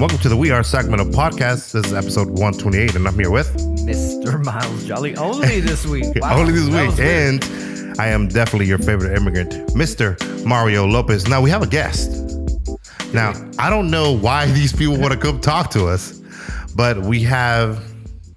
And welcome to the We Are Sacramento podcast. This is episode 128, and I'm here with Mr. Miles Jolly only this week. Wow, only this week. was weird. And I am definitely your favorite immigrant, Mr. Mario Lopez. Now, we have a guest. Now, I don't know why these people want to come talk to us, but we have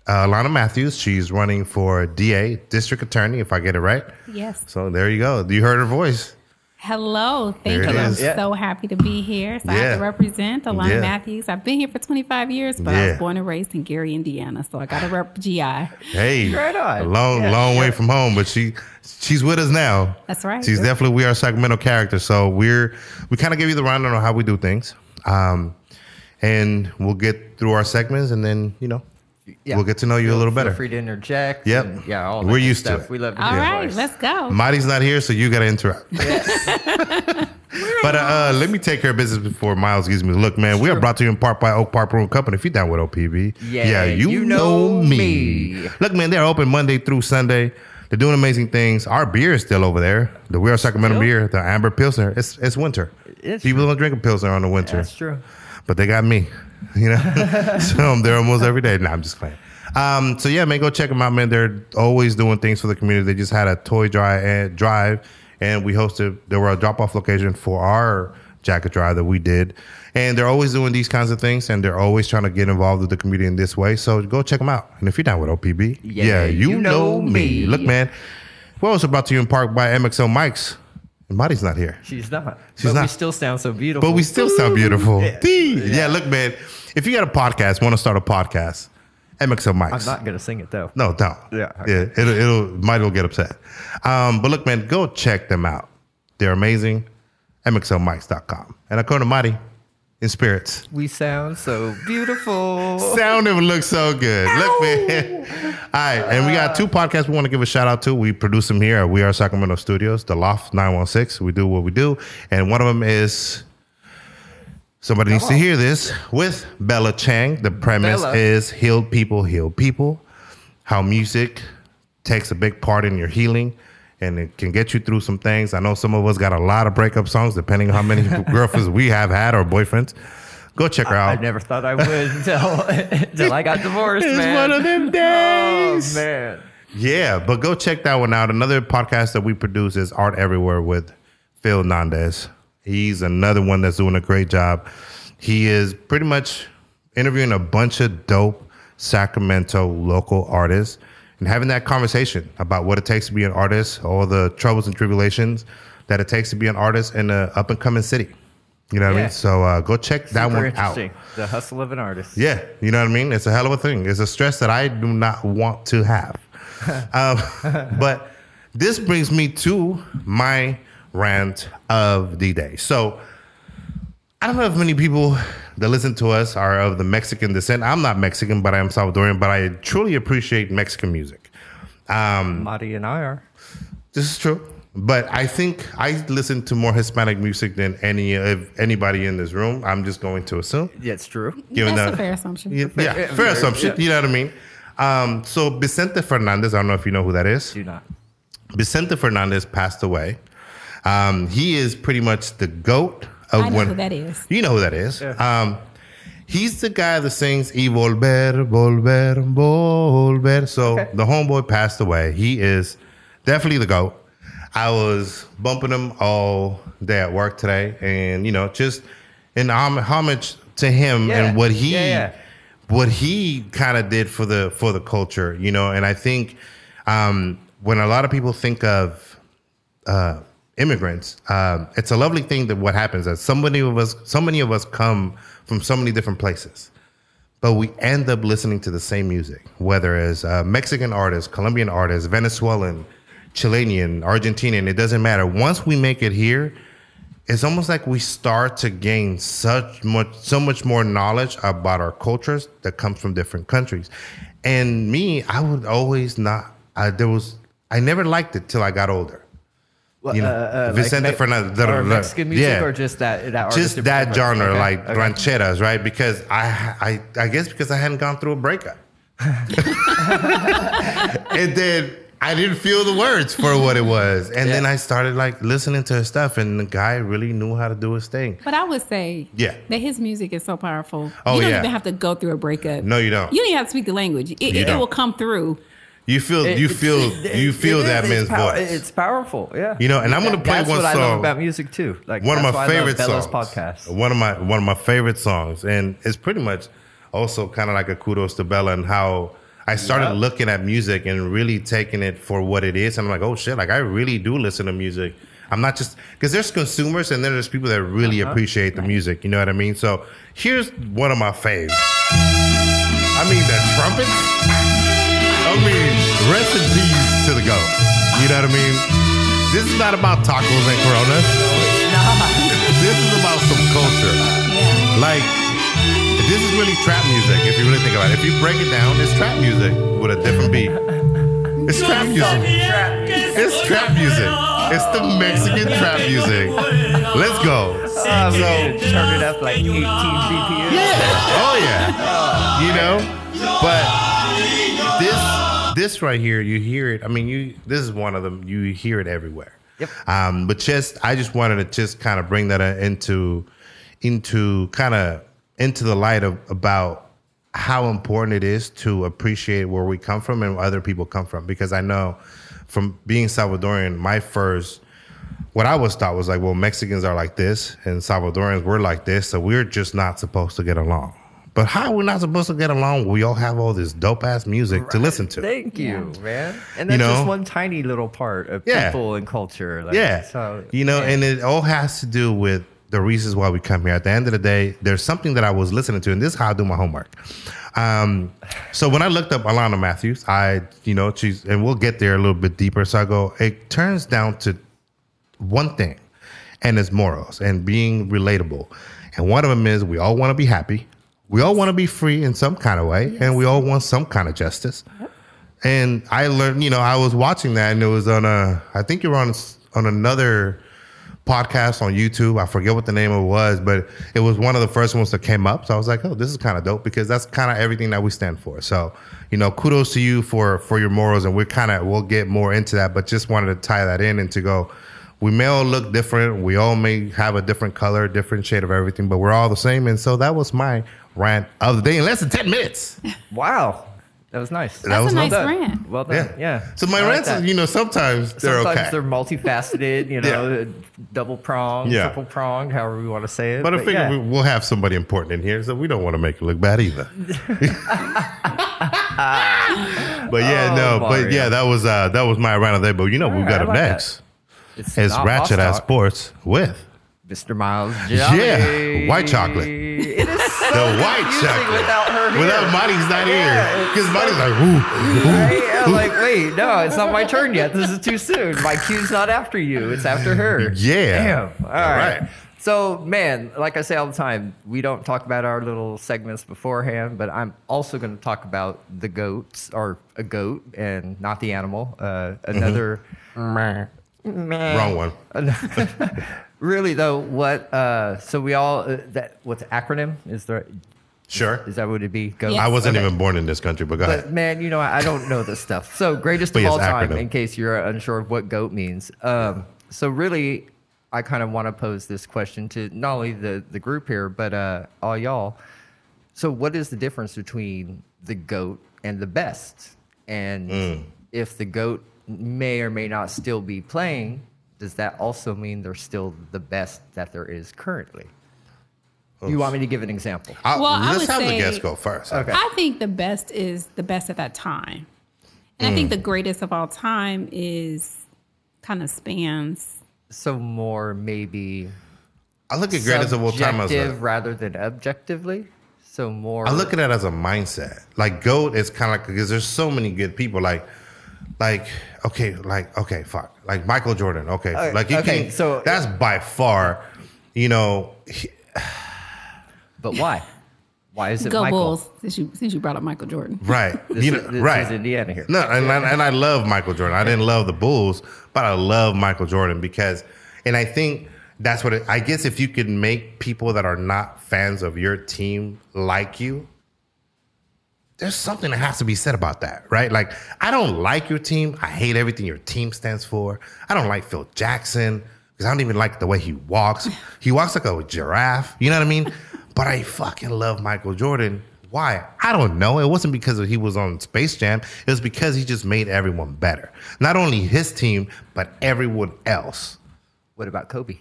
uh, Alana Matthews. She's running for DA, District Attorney, if I get it right. Yes. So there you go. You heard her voice. Hello. Thank it you. I'm. Yeah. so happy to be here. So I have to represent Alana Yeah. Matthews. I've been here for 25 years, but I was born and raised in Gary, Indiana. So I got to rep GI. Hey, Right on. a long, Yeah, long way from home, but she she's with us now. That's right. She's definitely we are Sacramento character. So we're we kind of give you the rundown on how we do things, um, and we'll get through our segments, and then you know Yeah. we'll get to know you a Feel- little feel better. free to interject. Yep. and, yeah, all We're that good used to it. We love to All hear your right, voice. let's go. Marty's not here, so you got to interrupt. but uh, let me take care of business before Miles gives me. Look, man, we are brought to you in part by Oak Park Brewing Company. If you're down with OPB, Yeah, you, you know, know me. me. Look, man, they're open Monday through Sunday. They're doing amazing things. Our beer is still over there. The We Are Sacramento Still? beer, the Amber Pilsner. It's it's winter. It's People don't drink a Pilsner on the winter That's true. but they got me. You know, so I'm there almost every day. Nah, I'm just playing. Um, so yeah, man, go check them out, man. They're always doing things for the community. They just had a toy drive and drive, and we hosted. There were a drop off location for our jacket drive that we did, and they're always doing these kinds of things, and they're always trying to get involved with the community in this way. So go check them out. And if you're down with OPB, Yeah, you know me. Look, man, we're also brought to you in part by MXL Mics. Marty's not here. She's not. She's but not. we still sound so beautiful. But we still sound beautiful. Yeah. Yeah. look, man. If you got a podcast, want to start a podcast, MXL Mics. I'm not gonna sing it though. No, don't. Yeah. yeah. It'll, it'll might will get upset. Um, but look, man, go check them out. They're amazing. MXLMics.com. And according to Marty, in spirits. We sound so beautiful. Sound never looks so good. Look, man. All right, and we got two podcasts we want to give a shout out to. We produce them here at We Are Sacramento Studios, The Loft 916. We do what we do, and one of them is somebody needs to hear this with Bella Chang. The premise Bella. is healed people heal people. How music takes a big part in your healing. And it can get you through some things. I know some of us got a lot of breakup songs, depending on how many girlfriends we have had or boyfriends. Go check her out. I never thought I would until until I got divorced, It's man. one of them Oh days. man. Yeah, but go check that one out. Another podcast that we produce is Art Everywhere with Phil Nandez. He's another one that's doing a great job. He is pretty much interviewing a bunch of dope Sacramento local artists and having that conversation about what it takes to be an artist, all the troubles and tribulations that it takes to be an artist in an up and coming city. You know what I mean? So uh, go check that Super one out. The hustle of an artist. Yeah, you know what I mean? It's a hell of a thing. It's a stress that I do not want to have. um, but this brings me to my rant of the day. So I don't know if many people that listen to us are of the Mexican descent. I'm not Mexican, but I am Salvadorian, but I truly appreciate Mexican music. Um, Marty and I are. this is true. But I think I listen to more Hispanic music than any of anybody in this room. I'm just going to assume. Yeah, it's true. given That's that- a fair assumption. Yeah, yeah, yeah, fair yeah, assumption. yeah. You know what I mean? Um, so Vicente Fernandez, I don't know if you know who that is. Do not. Vicente Fernandez passed away. Um, he is pretty much the goat of I know when who that is. you know who that is. Um, he's the guy that sings "Y volver, volver, volver." So Okay. the homeboy passed away. He is definitely the goat. I was bumping him all day at work today, and you know, just in homage to him Yeah. and what he Yeah, yeah. what he kind of did for the for the culture, you know. And I think um, when a lot of people think of uh, immigrants, um, it's a lovely thing that what happens is so many of us, so many of us come from so many different places, but we end up listening to the same music, whether as uh, Mexican artists, Colombian artists, Venezuelan, Chilean, Argentinian. It doesn't matter. Once we make it here, it's almost like we start to gain such much so much more knowledge about our cultures that comes from different countries and me i would always not I, there was i never liked it till i got older You know, uh, uh, Vicente like Me- Fernandez, or. Mexican music, Yeah. or just that that just that genre Okay, like okay. rancheras right because I, I i guess because i hadn't gone through a breakup and then I didn't feel the words for what it was. And then I started like listening to his stuff and the guy really knew how to do his thing. But I would say Yeah. that his music is so powerful. Oh, you don't yeah. even have to go through a breakup. No, you don't. You don't even have to speak the language. It, it, it will come through. You feel you feel it- you it feel is, that man's power- voice. It's powerful, yeah. You know, and I'm gonna play that's one what I love song- about music too. Like one of my favorite songs. podcast. One of my one of my favorite songs, and it's pretty much also kind of like a kudos to Bella and how I started Yeah. looking at music and really taking it for what it is. And I'm like, oh shit, like I really do listen to music. I'm not just because there's consumers and then there's people that really Uh-huh. appreciate the music. You know what I mean? So here's one of my faves. I mean the trumpet. I mean, rest in peace to the goat. You know what I mean? This is not about tacos and Coronas. This is about some culture. Yeah. Like, this is really trap music, if you really think about it. If you break it down, it's trap music with a different beat. It's trap music. It's trap music. It's the Mexican trap music. Let's go. Uh, so turn it up like 18 BPM. Yeah. Oh yeah. You know, but this right here, you hear it. I mean, you this is one of them. You hear it everywhere. Yep. Um, but just I just wanted to just kind of bring that uh, into into kind of into the light of about how important it is to appreciate where we come from and where other people come from because I know from being Salvadorian, my first what I was thought was like, well, Mexicans are like this and Salvadorians we're like this, so we're just not supposed to get along. But how are we not supposed to get along? We all have all this dope ass music to listen to. Thank you, man. And You that's know? just one tiny little part of Yeah. people and culture. Like, Yeah. So, you know, yeah. and it all has to do with the reasons why we come here. At the end of the day, there's something that I was listening to, and this is how I do my homework. Um, so when I looked up Alana Matthews, I, you know, she's, and we'll get there a little bit deeper. So I go, it turns down to one thing, and it's morals and being relatable. And one of them is we all want to be happy. We all want to be free in some kind of way, and we all want some kind of justice. And I learned, you know, I was watching that, and it was on a, I think you were on on another podcast on YouTube. I forget what the name of it was, but it was one of the first ones that came up. So I was like, oh, this is kind of dope because that's kind of everything that we stand for. So, you know, kudos to you for for your morals, and we're kind of we'll get more into that, but just wanted to tie that in and to go. We may all look different. We all may have a different color, different shade of everything, but we're all the same. And so that was my rant of the day in less than ten minutes. wow, that was nice. That was a nice done. rant. Well done. Yeah, Yeah. So my I like rants, that. you know, sometimes they're Sometimes okay. they're multifaceted, you know, double pronged, Yeah. triple pronged, however we want to say it. But I figure yeah. we, we'll have somebody important in here, so we don't want to make it look bad either. but yeah, Oh, no, but yeah, that was uh, that was my round of the day. But you know, we've Alright, got I up like that. next. it's It's not Ratchet Lost Ass Sports with Mr. Miles Jolly. Yeah, white chocolate. It is so the white chocolate without her here. Without Marty's not Yeah, here because so- Marty's like, ooh, ooh. Right? I'm like, wait, no, it's not my turn yet. This is too soon. My cue's not after you. It's after her. Yeah. Damn. All right. right. So, man, like I say all the time, we don't talk about our little segments beforehand, but I'm also going to talk about the goats or a goat and not the animal. Uh, another. Meh. wrong one. Really though, what? Uh, so we all uh, that what's acronym is there? Sure. Is that what it'd be? Go. Yeah. I wasn't Okay. even born in this country, but go But ahead. man, you know, I don't know this stuff. So greatest of yes, all time, acronym. in case you're unsure of what goat means. Um, so really, I kind of want to pose this question to not only the the group here, but uh, all y'all. So what is the difference between the goat and the best? And Mm. if the goat may or may not still be playing, does that also mean they're still the best that there is currently? You want me to give an example? I'll- Well, let's would have the say- guests go first. Okay. I think the best is the best at that time. And I think mm. the greatest of all time is kind of spans. So more maybe I look at greatest of all time as a, subjective rather than objectively. So more. I look at that as a mindset. Like goat is kind of like because there's so many good people. Like, like okay, like okay, fuck, like Michael Jordan. Okay, Uh, like you okay, can. so- that's by far, you know, he- but why? Why is it Go Michael? Bulls, since you, since you brought up Michael Jordan. right, This, you is, know, this right. is Indiana here. No, and I, and I love Michael Jordan. I didn't love the Bulls, but I love Michael Jordan because, and I think that's what it, I guess if you could make people that are not fans of your team like you, there's something that has to be said about that, right? Like, I don't like your team. I hate everything your team stands for. I don't like Phil Jackson because I don't even like the way he walks. He walks like a giraffe. You know what I mean? but I fucking love Michael Jordan. Why? I don't know. It wasn't because he was on Space Jam. It was because he just made everyone better. Not only his team, but everyone else. What about Kobe?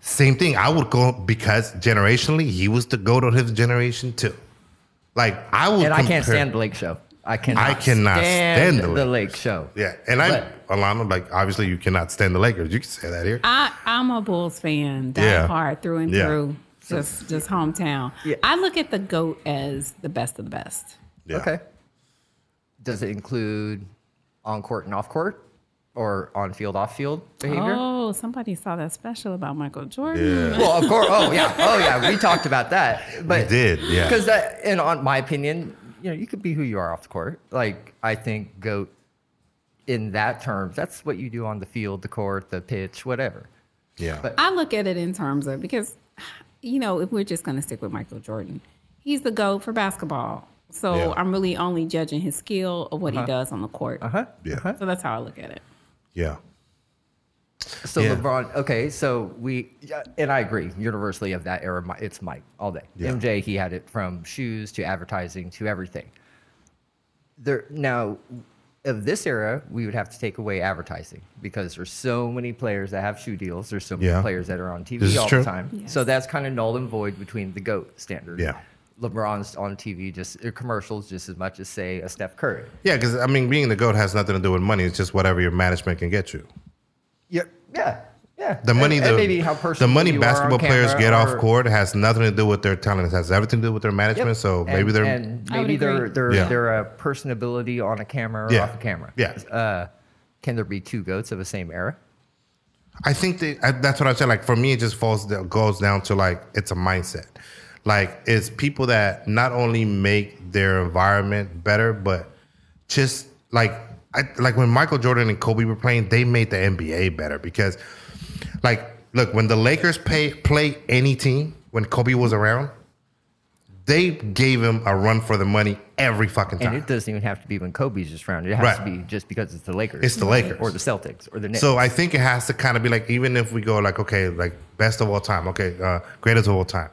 Same thing. I would go because generationally, he was the goat of his generation too. Like I would, And I can't stand Blake Lake Show. I cannot. I cannot stand the the Lake- Lake Show. Yeah, and I, But- Alana, like obviously you cannot stand the Lakers. You can say that here. I, I'm a Bulls fan, die Yeah. hard through and Yeah. through. Just just hometown. Yeah. I look at the GOAT as the best of the best. Yeah. Okay. Does it include on court and off court, or on field off field behavior? Oh, somebody saw that special about Michael Jordan. Yeah. Well, of course. Oh yeah. Oh yeah. We talked about that. But did, yeah. Because that, and on my opinion, you know, you could be who you are off the court. Like I think goat in that terms, that's what you do on the field, the court, the pitch, whatever. Yeah. But- I look at it in terms of because, you know, if we're just going to stick with Michael Jordan, he's the GOAT for basketball. So Yeah. I'm really only judging his skill of what he does on the court. Uh huh. Yeah. So that's how I look at it. Yeah. So Yeah. LeBron, okay, so we, yeah, and I agree, universally of that era, it's Mike all day. Yeah. MJ, he had it from shoes to advertising to everything. There now, of this era, we would have to take away advertising because there's so many players that have shoe deals. There's so many Yeah. players that are on TV This all true. the time. Yes. So that's kind of null and void between the GOAT standard. Yeah. LeBron's on TV just uh, commercials just as much as say a Steph Curry. Yeah, because I mean, being the goat has nothing to do with money. It's just whatever your management can get you. Yeah, yeah, yeah. The money, and, the, and maybe how the personal money you are basketball players camera get off court has nothing to do with their talent. It has everything to do with their management. Yep. So And- maybe they're and maybe they're agree. they're Yeah. they're a personability on a camera or Yeah. off a camera. Yeah. Uh, can there be two goats of the same era? I think that I, that's what I said. Like for me, it just falls down, goes down to like it's a mindset. Like it's people that not only make their environment better, but just like I like when Michael Jordan and Kobe were playing, they made the NBA better because, like, look when the Lakers pay play any team when Kobe was around, they gave him a run for the money every fucking time. And it doesn't even have to be when Kobe's just around. It has to be just because it's the Lakers. It's the Lakers. or the Celtics or the Knicks. So I think it has to kind of be like, even if we go like, okay, like best of all time, okay, uh, greatest of all time,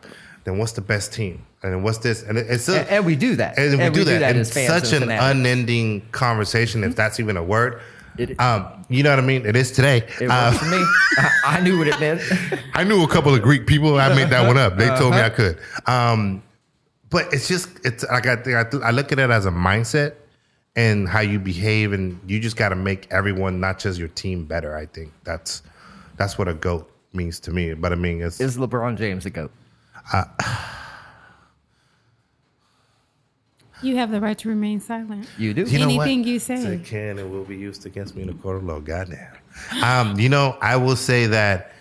then what's the best team? And then what's this? And it's a, and, and we do that. and we do that. and as fans such an unending conversation, if that's even a word. It- um, you know what I mean? It is today. It Uh, for me. I, I knew what it meant. I knew a couple of Greek people. I made that one up. They told me Uh-huh. I could. Um, but it's just it's like I think I, I look at it as a mindset and how you behave, and you just got to make everyone, not just your team, better. I think that's that's what a goat means to me. But I mean, it's Is LeBron James a goat? You have the right to remain silent. You do. You know what? Anything you say. It can and will be used against me in a court of law. Goddamn. Um, you know, I will say that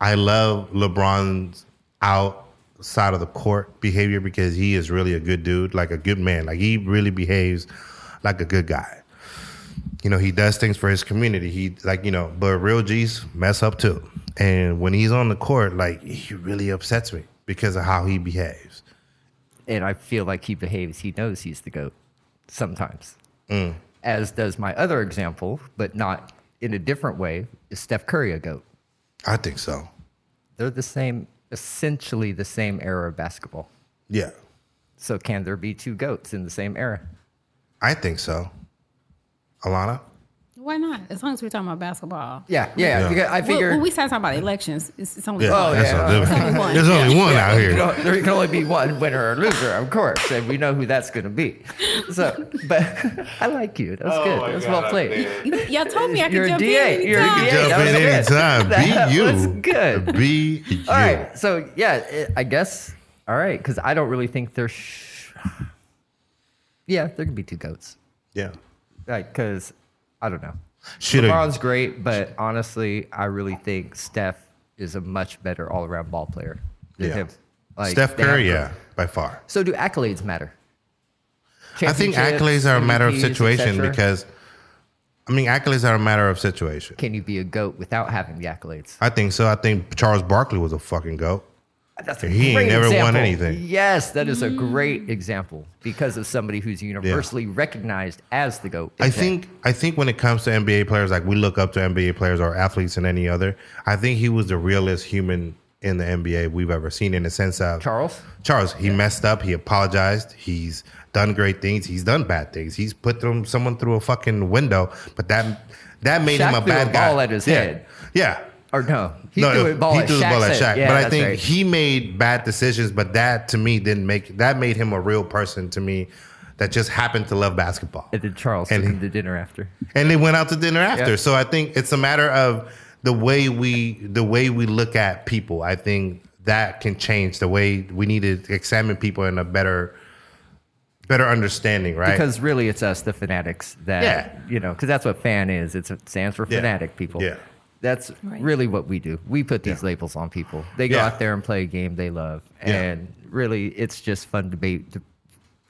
I love LeBron's outside of the court behavior because he is really a good dude, like a good man. Like he really behaves like a good guy. You know, he does things for his community. He like, you know, but real G's mess up too. And when he's on the court, like he really upsets me because of how he behaves. and I feel like he behaves. He knows he's the goat sometimes, Mm. as does my other example, but not in a different way. Is Steph Curry a goat? I think so. They're the same, essentially the same era of basketball. Yeah. So can there be two goats in the same era? I think so. Alana? Why not? As long as we're talking about basketball. Yeah, yeah. Yeah. because I When, figure when we start talking about elections, it's, it's only Yeah, Oh, one. that's yeah. all different. Only one. There's only one out you here. know, there can only be one winner or loser, of course, and we know who that's going to be. So, but I like you. That was good. That was well played. Y'all told me I could You're jump DA. in You're a anytime. DA. Jump in anytime. Be you. was good. Be you. All right. So yeah, it, I guess. All right, because I don't really think there's. Sh- yeah, there can be two goats. Yeah. Like, because I don't know. Shoulda- LeBron's great, but honestly, I really think Steph is a much better all-around ball player than Yeah. him. Like, Steph Curry, yeah, by far. So do accolades matter? I think accolades are a matter of situation because, I mean, accolades are a matter of situation. can you be a goat without having the accolades? I think so. I think Charles Barkley was a fucking goat. That's a He ain't great never won anything. Yes, that is a great mm. example because of somebody who's universally recognized as the goat. I think I think when it comes to NBA players, like we look up to NBA players or athletes and any other, I think he was the realest human in the NBA we've ever seen in the sense of Charles. Charles, he messed up. He apologized. He's done great things. He's done bad things. He's put them, someone through a fucking window, but that that made Shaq him a threw a bad guy. ball at his yeah. head. Yeah. Or no, he no, threw a ball he at threw the ball at Shaq. Yeah, but I think right. he made bad decisions. But that to me didn't make that made him a real person to me. That just happened to love basketball. And then Charles And took to dinner after. and they went out to dinner after. So I think it's a matter of the way we the way we look at people. I think that can change the way we need to examine people in a better better understanding, right? Because really, it's us, the fanatics, that Yeah. you know, because that's what fan is. It's, it stands for Yeah. fanatic people. Yeah. That's Right. really what we do. We put these Yeah. labels on people. They go Yeah. out there and play a game they love, Yeah. and really, it's just fun debate, to,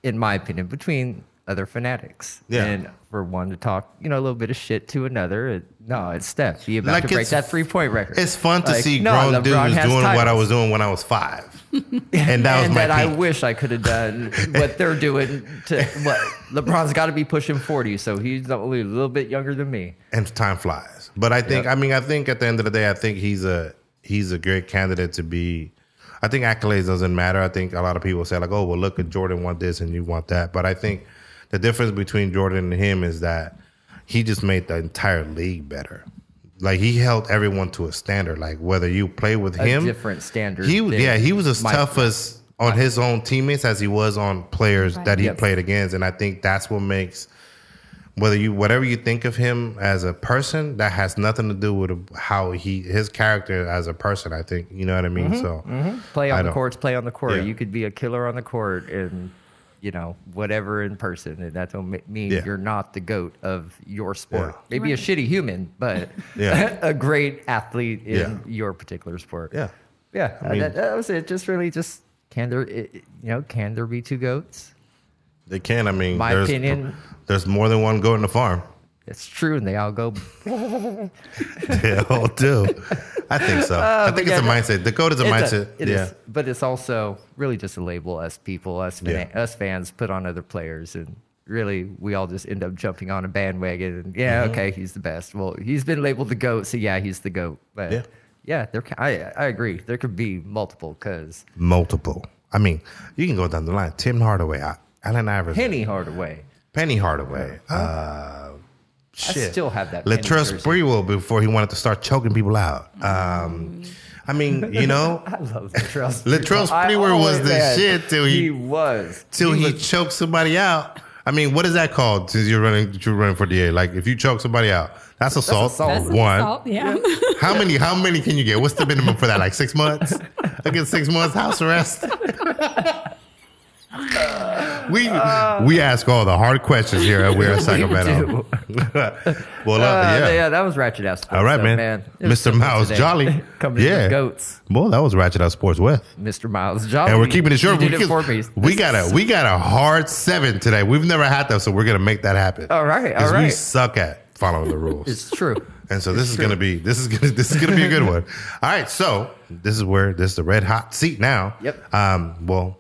in my opinion, between other fanatics. Yeah. And for one to talk, you know, a little bit of shit to another. It, no, it's Steph. You about Like, to break that three point record. it's fun to Like, see no, grown LeBron dudes has doing what I was doing when I was five, and that was and my that I wish I could have done what they're doing. To what LeBron's got to be pushing forty, so he's only a little bit younger than me. and time flies. But I think. I mean, I think at the end of the day, I think he's a he's a great candidate to be. I think accolades doesn't matter. I think a lot of people say like, "Oh, well, look at Jordan want this and you want that," but I think the difference between Jordan and him is that he just made the entire league better. Like he held everyone to a standard. Like whether you play with A him, different standard. he yeah he was as Mike. tough as on his own teammates as he was on players Right. that he Yep. played against and i think that's what makes whether you whatever you think of him as a person that has nothing to do with how he his character as a person i think you know what i mean Mm-hmm. so play I on the don't- courts, play on the court. Yeah. You could be a killer on the court and you know whatever in person, and that don't ma- mean Yeah. you're not the goat of your sport. Yeah. Maybe a shitty human, but a great athlete in Yeah. your particular sport. yeah yeah. mean- that, that was it. Just really, just can there, it, it- you know, can there be two goats? They can i mean My there's opinion- there's more than one goat in the farm It's true, and they all go. they all do i think so i think it's a mindset the goat is a mindset it yeah is, but it's also really just a label us people, us fan, Yeah. us fans put on other players, and really we all just end up jumping on a bandwagon. And yeah, Mm-hmm. okay, he's the best. Well, he's been labeled the goat, so yeah, he's the goat. But Yeah. yeah, there. I I agree. There could be multiple because multiple i mean you can go down the line tim hardaway uh, allen iverson Penny Hardaway. Penny Hardaway. Uh, I still have that Penny Latrell. Sprewell before he wanted to start choking people out. Um, I mean, you know, I love Latrell. Latrell Sprewell was the shit till he- he was till he, was- choked somebody out. I mean, what is that called? Since you're running, you're running for DA. Like, if you choke somebody out, that's assault. assault. That's an One. assault, yeah. How many? How many can you get? What's the minimum for that? Like six months? I get six months house arrest. We we ask all the hard questions here at We're Sacramento. well, uh, Uh, yeah. yeah. that was ratchet ass. All right, man. It was Mr. Miles today. Jolly. coming in Yeah. goats. Well, that was Ratchet Out Sports with. Mr. Miles Jolly. And we're keeping it short. You We it for me. We got a we got a hard seven today. We've never had that, so we're gonna make that happen. All right, all 'Cause We suck at following the rules. It's true. And so this is going to be this is to this is to be a good one. All right, so this is where this is the red hot seat now. Yep. Um. Well,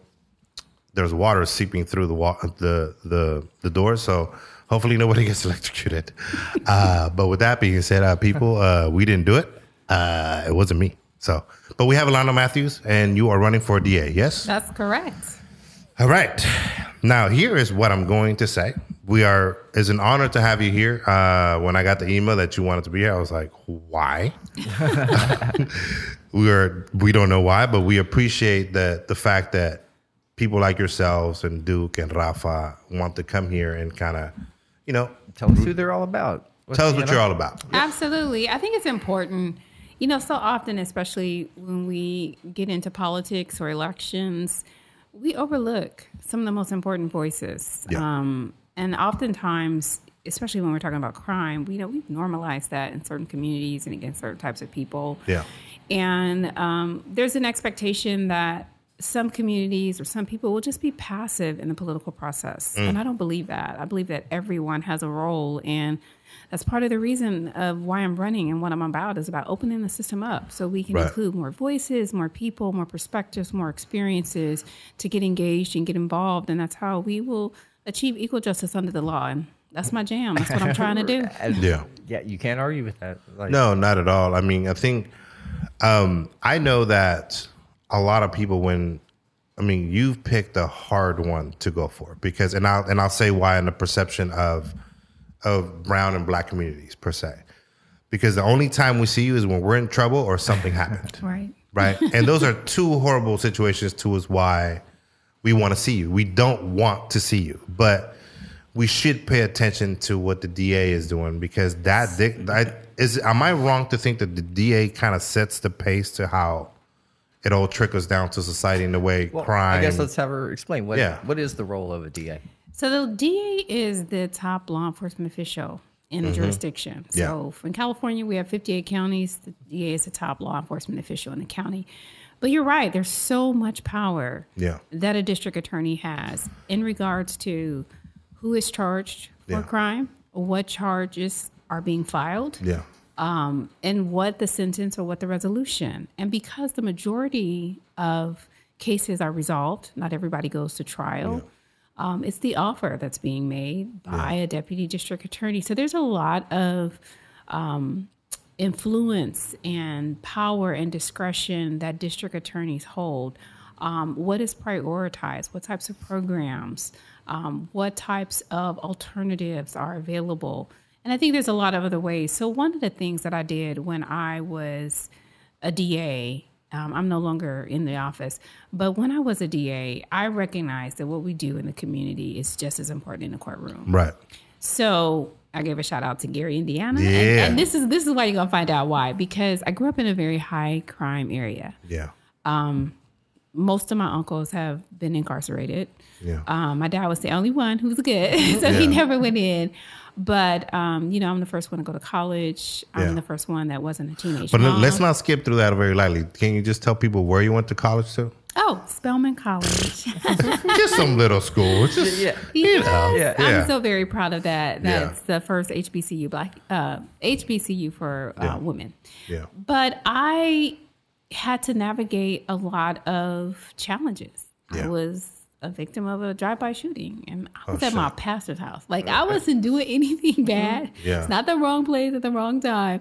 there's water seeping through the wa- the the the door, so hopefully nobody gets electrocuted. Uh, but with that being said, uh, people, uh, we didn't do it. Uh, it wasn't me. So, but we have Alana Matthews, and you are running for DA. Yes. That's correct. All right. Now, here is what I'm going to say. We are, it's an honor to have you here. Uh, when I got the email that you wanted to be here, I was like, why? we are, we don't know why, but we appreciate the, the fact that people like yourselves and Duke and Rafa want to come here and kind of, you know, Tell us who they're all about. What's tell us what you're all about. Absolutely. I think it's important. You know, so often, especially when we get into politics or elections, we overlook some of the most important voices. Yeah. Um, and oftentimes, especially when we're talking about crime, we know we've normalized that in certain communities and against certain types of people. Yeah. And um, there's an expectation that some communities or some people will just be passive in the political process. And I don't believe that. I believe that everyone has a role And That's part of the reason of why I'm running and what I'm about is about opening the system up so we can Right. include more voices, more people, more perspectives, more experiences to get engaged and get involved. And that's how we will achieve equal justice under the law. And that's my jam. That's what I'm trying to do. Yeah. yeah, you can't argue with that. Like, No, not at all. I mean, I think um, I know that a lot of people when I mean, you've picked a hard one to go for because and I'll and I'll say why in the perception of of brown and black communities per se. Because the only time we see you is when we're in trouble or something happened. Right. Right? And those are two horrible situations to us why we want to see you. We don't want to see you. But we should pay attention to what the DA is doing because that, that is am I wrong to think that the DA kind of sets the pace to how it all trickles down to society in the way well, crime I guess let's have her explain what Yeah. what is the role of a DA. So the DA is the top law enforcement official in the jurisdiction. Mm-hmm. Yeah. So in California, we have 58 counties. The DA is the top law enforcement official in the county. But you're right. There's so much power Yeah. that a district attorney has in regards to who is charged for Yeah. crime, what charges are being filed, Yeah. Um, and what the sentence or what the resolution. And because the majority of cases are resolved, not everybody goes to trial. Um, it's the offer that's being made by a deputy district attorney. So there's a lot of um, influence and power and discretion that district attorneys hold. Um, what is prioritized? What types of programs? Um, what types of alternatives are available? And I think there's a lot of other ways. So, one of the things that I did when I was a DA, um, I'm no longer in the office, but when I was a DA, I recognized that what we do in the community is just as important in the courtroom. Right. So I gave a shout out to Gary, Indiana. And- Yeah. And, this is this is why you're gonna find out why. Because I grew up in a very high crime area. Yeah. Um, Most of my uncles have been incarcerated. Yeah. Um, my dad was the only one who was good, so he never went in. But um, you know, I'm the first one to go to college. I'm Yeah. the first one that wasn't a teenager. But mom. let's not skip through that very lightly. Can you just tell people where you went to college to? Oh, Spelman College. Just some little school. Just, Yeah. you know. Yeah. I'm so very proud of that. Yeah. That's the first HBCU black uh, HBCU for uh, Yeah. women. Yeah. But I had to navigate a lot of challenges. Yeah. I was a victim of a drive-by shooting, and I oh, was Oh, at my pastor's house. Like I wasn't doing anything mm-hmm. bad. Yeah. It's not the wrong place at the wrong time.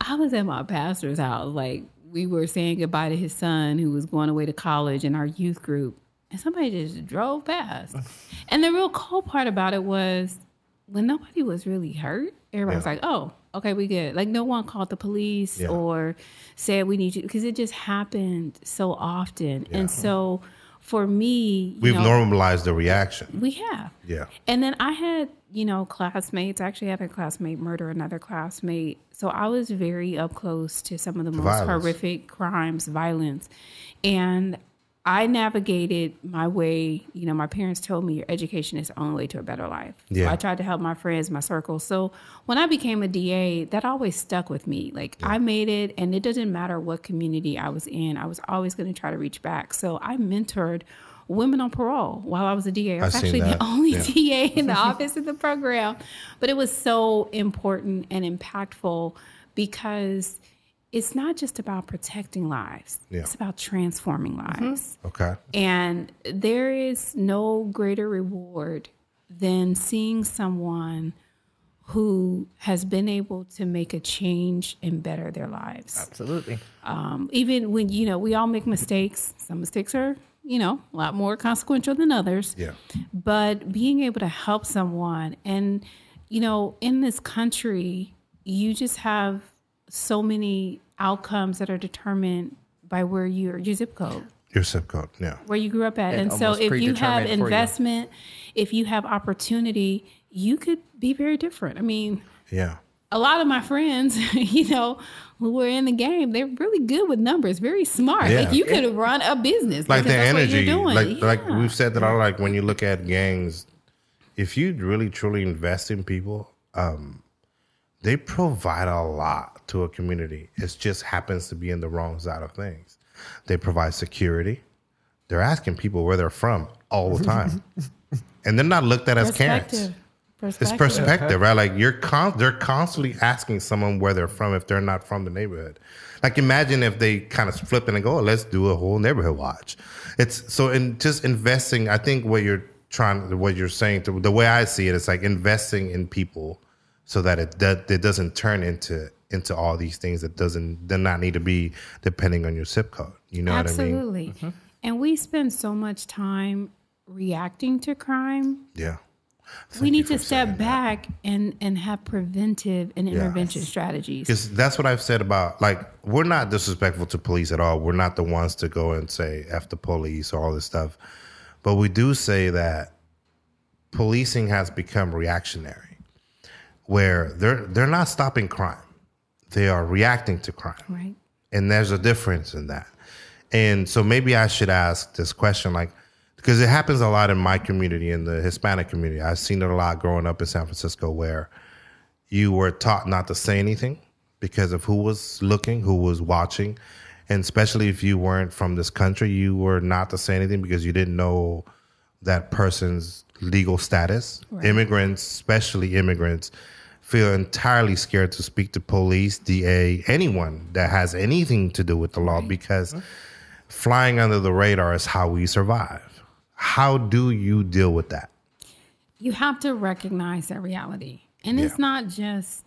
I was at my pastor's house. Like we were saying goodbye to his son who was going away to college in our youth group, and somebody just drove past. and the real cool part about it was when nobody was really hurt, everybody was like, "Oh, okay, we good." Like no one called the police Yeah. or said we need you because it just happened so often. Yeah. And so for me, you We've know, normalized the reaction. we have. Yeah. And then I had, you know, classmates. I actually had a classmate murder another classmate. So I was very up close to some of the most Violence. horrific crimes, violence. And I navigated my way. You know, my parents told me your education is the only way to a better life. So Yeah. I tried to help my friends, my circle. So when I became a DA, that always stuck with me. Like I made it, and it doesn't matter what community I was in, I was always going to try to reach back. So I mentored women on parole while I was a DA. I was I've actually the only Yeah. DA in the office of the program. But it was so important and impactful because it's not just about protecting lives, Yeah. it's about transforming lives. Okay. And there is no greater reward than seeing someone who has been able to make a change and better their lives. Absolutely. Um, even when, you know, we all make mistakes, some mistakes are, you know, a lot more consequential than others Yeah. but being able to help someone and you know in this country you just have so many outcomes that are determined by where your your zip code Your zip code. Yeah. where you grew up at And and, so if you have predetermined for you. investment if you have opportunity you could be very different i mean Yeah. a lot of my friends, you know, who were in the game, they're really good with numbers, very smart. Yeah. Like you could run a business. Like the that's what energy. you're doing. Like like we've said that all like when you look at gangs, if you really truly invest in people, um, they provide a lot to a community. It just happens to be in the wrong side of things. They provide security. They're asking people where they're from all the time. and they're not looked at as Karens. Perspective. It's Perspective. right? Like you're con- they're constantly asking someone where they're from if they're not from the neighborhood. Like imagine if they kind of flip and go, oh, let's do a whole neighborhood watch. It's so in just investing. I think what you're trying, what you're saying, to, the way I see it, it's like investing in people so that it that it doesn't turn into into all these things that doesn't do not need to be depending on your zip code. You know what I mean? Absolutely. Mm-hmm. And we spend so much time reacting to crime. Yeah. we need to step saying that. back and and have preventive and intervention strategies. Because that's what I've said about like we're not disrespectful to police at all. We're not the ones to go and say "f the police" or all this stuff, but we do say that policing has become reactionary, where they're they're not stopping crime, they are reacting to crime, Right. and there's a difference in that. And so maybe I should ask this question, like, because it happens a lot in my community, in the Hispanic community. I've seen it a lot growing up in San Francisco, where you were taught not to say anything because of who was looking, who was watching. And especially if you weren't from this country, you were not to say anything because you didn't know that person's legal status. Immigrants, especially immigrants, feel entirely scared to speak to police, DA, anyone that has anything to do with the law because uh-huh. flying under the radar is how we survive. How do you deal with that? you have to recognize that reality. And it's not just,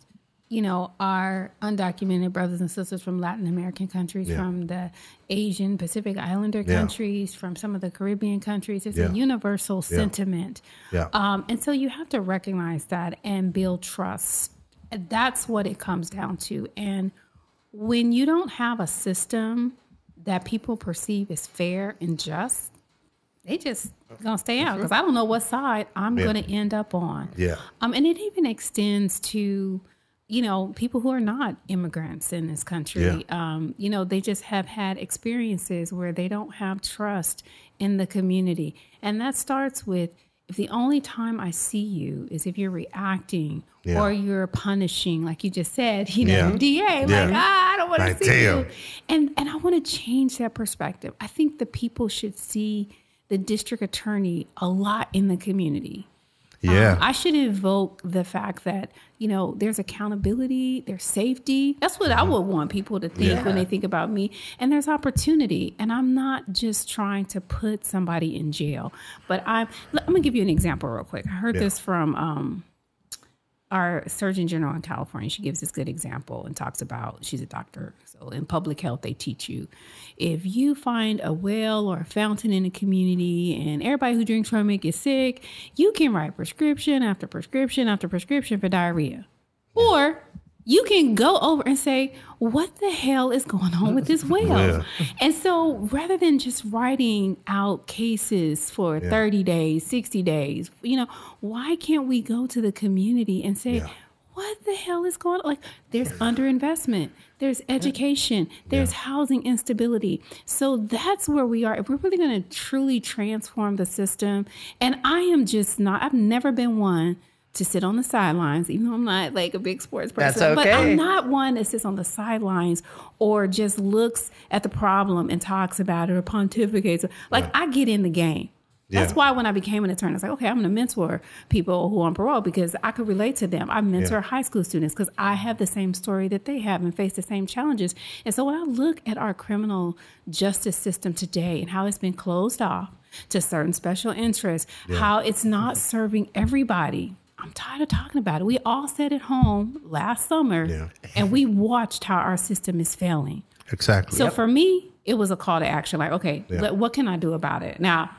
you know, our undocumented brothers and sisters from Latin American countries, Yeah. from the Asian Pacific Islander Yeah. countries, from some of the Caribbean countries. It's Yeah. a universal sentiment. Yeah. Um, and so you have to recognize that and build trust. That's what it comes down to. And when you don't have a system that people perceive as fair and just, they just gonna stay out because I don't know what side I'm gonna end up on. Yeah. Um, and it even extends to, you know, people who are not immigrants in this country. Yeah. Um, you know, they just have had experiences where they don't have trust in the community. And that starts with if the only time I see you is if you're reacting Yeah. or you're punishing, like you just said, you know, Yeah. DA, like, ah, I don't want to see damn. you. And and I want to change that perspective. I think the people should see the district attorney a lot in the community. Yeah. Um, I should invoke the fact that, you know, there's accountability, there's safety. That's what I would want people to think Yeah. when they think about me. And there's opportunity. And I'm not just trying to put somebody in jail, but I'm, I'm going to give you an example real quick. I heard Yeah. this from, um, our Surgeon General in California, she gives this good example and talks about she's a doctor. So in public health, they teach you if you find a well or a fountain in a community and everybody who drinks from it gets sick, you can write prescription after prescription after prescription for diarrhea. Or you can go over and say, What the hell is going on with this well? Yeah. And so rather than just writing out cases for 30 days, 60 days, you know, why can't we go to the community and say, Yeah. what the hell is going on? Like, there's underinvestment, there's education, there's housing instability. So that's where we are. If we're really going to truly transform the system, and I am just not, I've never been one to sit on the sidelines, even though I'm not like a big sports person. That's But. I'm not one that sits on the sidelines or just looks at the problem and talks about it or pontificates. Like, I get in the game. That's Yeah. why when I became an attorney, I was like, okay, I'm going to mentor people who are on parole because I could relate to them. I mentor Yeah. high school students because I have the same story that they have and face the same challenges. And so when I look at our criminal justice system today and how it's been closed off to certain special interests, how it's not serving everybody. I'm tired of talking about it. We all sat at home last summer Yeah. and we watched how our system is failing. Exactly. So for me, it was a call to action. Like, okay, Yeah. let- what can I do about it? Now,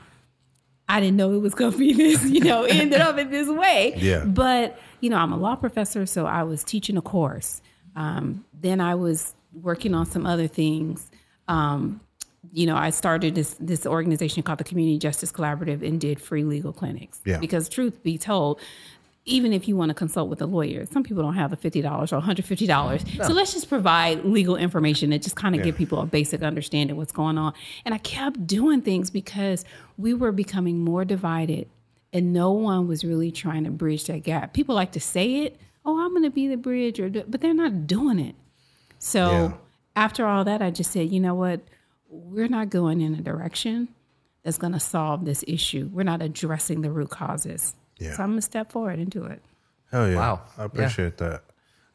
I didn't know it was going to be this, you know, ended up in this way. Yeah. But, you know, I'm a law professor, so I was teaching a course. Um, then I was working on some other things. Um, you know, I started this this organization called the Community Justice Collaborative and did free legal clinics. Yeah. Because truth be told, even if you want to consult with a lawyer, some people don't have the fifty dollars or one hundred fifty dollars. So let's just provide legal information that just kind of give people a basic understanding of what's going on. And I kept doing things because we were becoming more divided, and no one was really trying to bridge that gap. People like to say it, "Oh, I'm going to be the bridge," or but they're not doing it. So Yeah. after all that, I just said, you know what? We're not going in a direction that's going to solve this issue. We're not addressing the root causes. Yeah. So I'm gonna step forward and do it. Hell yeah! Wow. I appreciate that.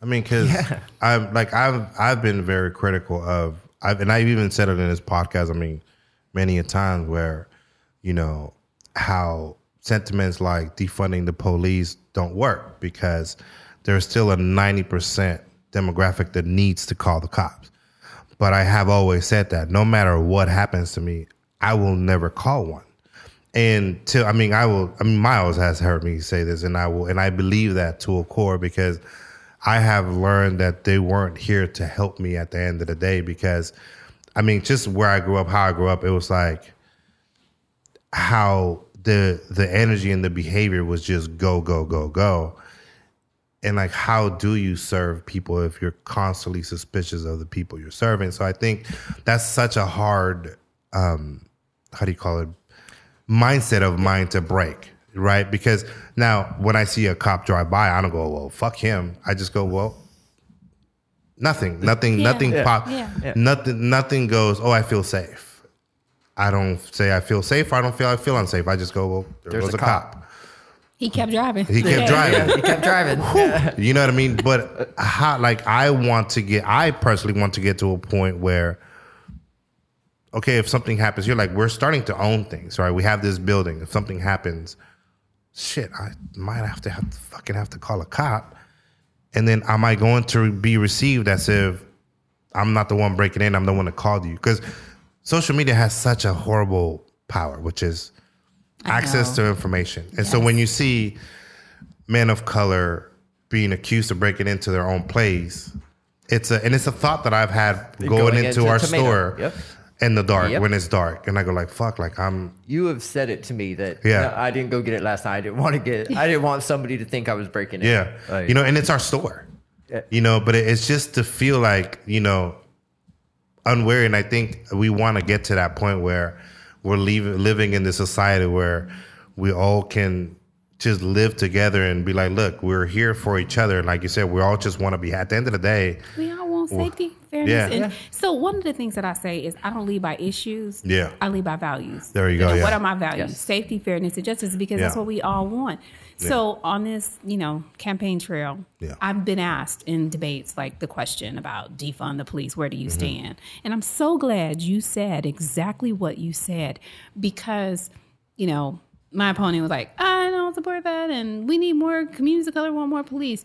I mean, because I'm like I've I've been very critical of I've and I've even said it in this podcast. I mean, many a times where you know how sentiments like defunding the police don't work because there's still a ninety percent demographic that needs to call the cops. But I have always said that no matter what happens to me, I will never call one. And to, I mean, I will, I mean, Miles has heard me say this and I will, and I believe that to a core because I have learned that they weren't here to help me at the end of the day because, I mean, just where I grew up, how I grew up, it was like how the, the energy and the behavior was just go, go, go, go. And like how do you serve people if you're constantly suspicious of the people you're serving? So i think that's such a hard um how do you call it mindset of mine to break right because now when i see a cop drive by i don't go well fuck him i just go well nothing nothing Yeah. nothing Yeah. pop Yeah. Yeah. nothing nothing goes oh i feel safe i don't say i feel safe or i don't feel i feel unsafe i just go well there There's was a a cop. cop. He kept driving. he kept Yeah. driving He kept driving. Yeah. you know what I mean? But how, like, I want to get, I personally want to get to a point where, okay, if something happens, you're like, we're starting to own things, right? We have this building. If something happens, shit, I might have to have to fucking have to call a cop. And then am I going to be received as if I'm not the one breaking in, I'm the one that called you? Because social media has such a horrible power, which is access know. to information. And so when you see men of color being accused of breaking into their own place, it's a and it's a thought that I've had going, Going into, into our tomato. store Yep. In the dark Yep. when it's dark, and I go like, "Fuck!" Like I'm, You have said it to me that Yeah. "No, I didn't go get it last night. I didn't want to get it. I didn't want somebody to think I was breaking it. yeah, Like, you know, and it's our store, Yeah. you know, but it's just to feel like you know, unwary, and I think we want to get to that point where we're leaving, living in this society where we all can just live together and be like, look, we're here for each other. And like you said, we all just want to be at the end of the day. We all want safety, fairness, yeah. and Yeah. so one of the things that I say is I don't lead by issues. Yeah. I lead by values. There you go, know, yeah. What are my values? Yes. Safety, fairness, and justice, because that's what we all want. So on this, you know, campaign trail, Yeah. I've been asked in debates like the question about defund the police. Where do you Mm-hmm. stand? And I'm so glad you said exactly what you said because, you know, my opponent was like, I don't support that, and we need more communities of color, want more police.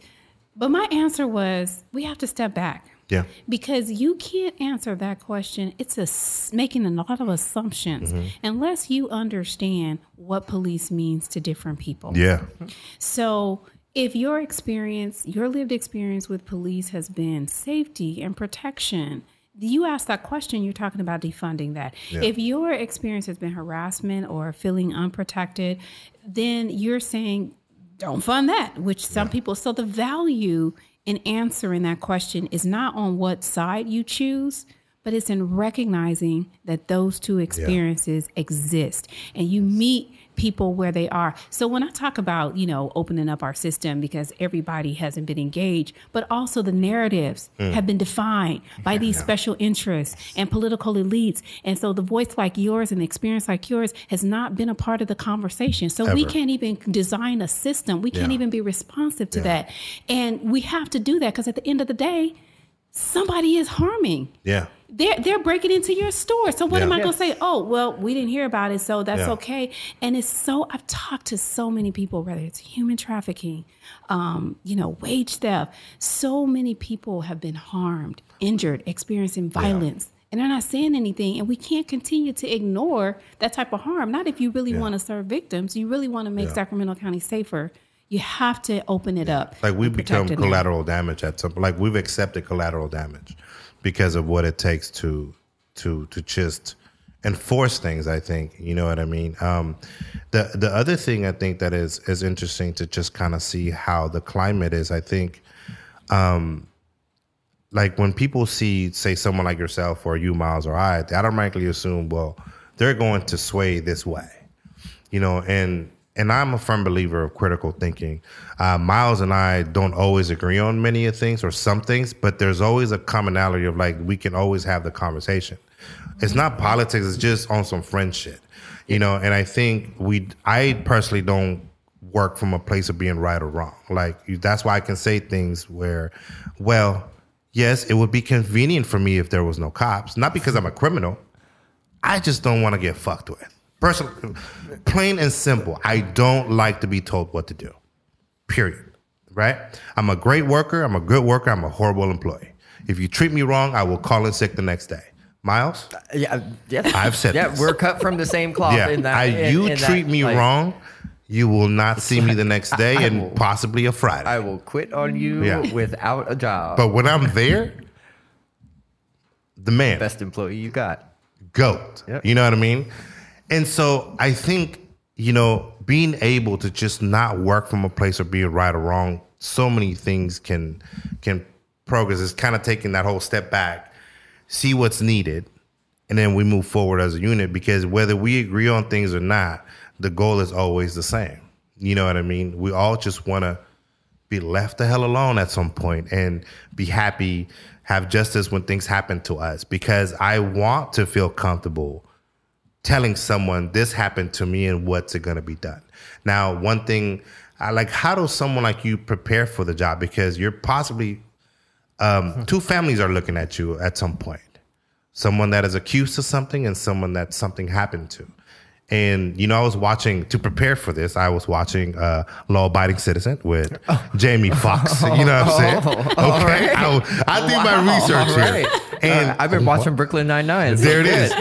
But my answer was, we have to step back Yeah. because you can't answer that question. It's a making a lot of assumptions Mm-hmm. unless you understand what police means to different people. Yeah. So, if your experience, your lived experience with police has been safety and protection, you ask that question, you're talking about defunding that. If your experience has been harassment or feeling unprotected, then you're saying don't fund that, which some people, so the value in answering that question is not on what side you choose, but it's in recognizing that those two experiences exist. And you meet people where they are. So when I talk about, you know, opening up our system because everybody hasn't been engaged, but also the narratives mm. have been defined by these special interests and political elites. And so the voice like yours and the experience like yours has not been a part of the conversation. So we can't even design a system. We can't Yeah. even be responsive to that. And we have to do that because at the end of the day, somebody is harming Yeah. They're they're breaking into your store. So what Yeah. am I Yes. going to say? Oh, well, we didn't hear about it, so that's Yeah. okay. And it's so I've talked to so many people, whether it's human trafficking, um, you know, wage theft. So many people have been harmed, injured, experiencing violence. And they're not saying anything, and we can't continue to ignore that type of harm. Not if you really want to serve victims, you really want to make Yeah. Sacramento County safer. You have to open it up. Like we and become protect it collateral damage at some like we've accepted collateral damage because of what it takes to to to just enforce things i think. You know what i mean? Um the the other thing i think that is is interesting to just kind of see how the climate is i think um like when people see say someone like yourself or you miles or i they automatically assume well they're going to sway this way you know? And and i'm a firm believer of critical thinking uh, miles and i don't always agree on many of things or some things but there's always a commonality of like we can always have the conversation it's not politics it's just on some friend shit you know and i think we i personally don't work from a place of being right or wrong. Like that's why I can say things where, well, yes, it would be convenient for me if there was no cops, not because I'm a criminal. I just don't want to get fucked with. Personally, plain and simple. I don't like to be told what to do. Period. Right? I'm a great worker. I'm a good worker. I'm a horrible employee. If you treat me wrong, I will call in sick the next day. Miles, uh, Yeah, uh, yeah. I've said yeah. this. We're cut from the same cloth. yeah, in that, I, in- you in that, treat me like, wrong, you will not see me the next day I and will- possibly a Friday. I will quit on you Yeah. without a job. but when I'm there, the man, Best employee you got. goat. Yep. You know what I mean? And so I think, you know, being able to just not work from a place of being right or wrong, so many things can can progress. It's kind of taking that whole step back, see what's needed, and then we move forward as a unit because whether we agree on things or not, the goal is always the same. You know what I mean? We all just want to be left the hell alone at some point and be happy, have justice when things happen to us because I want to feel comfortable telling someone this happened to me and what's it going to be done. Now, one thing I like, how does someone like you prepare for the job? Because you're possibly, um, two families are looking at you at some point. Someone that is accused of something and someone that something happened to. And you know, I was watching to prepare for this. I was watching uh, Law Abiding Citizen with Jamie Foxx. You know what I'm saying? Okay, I, I did my research All here, right. and Uh, I've been watching Brooklyn Nine Nine. there it is.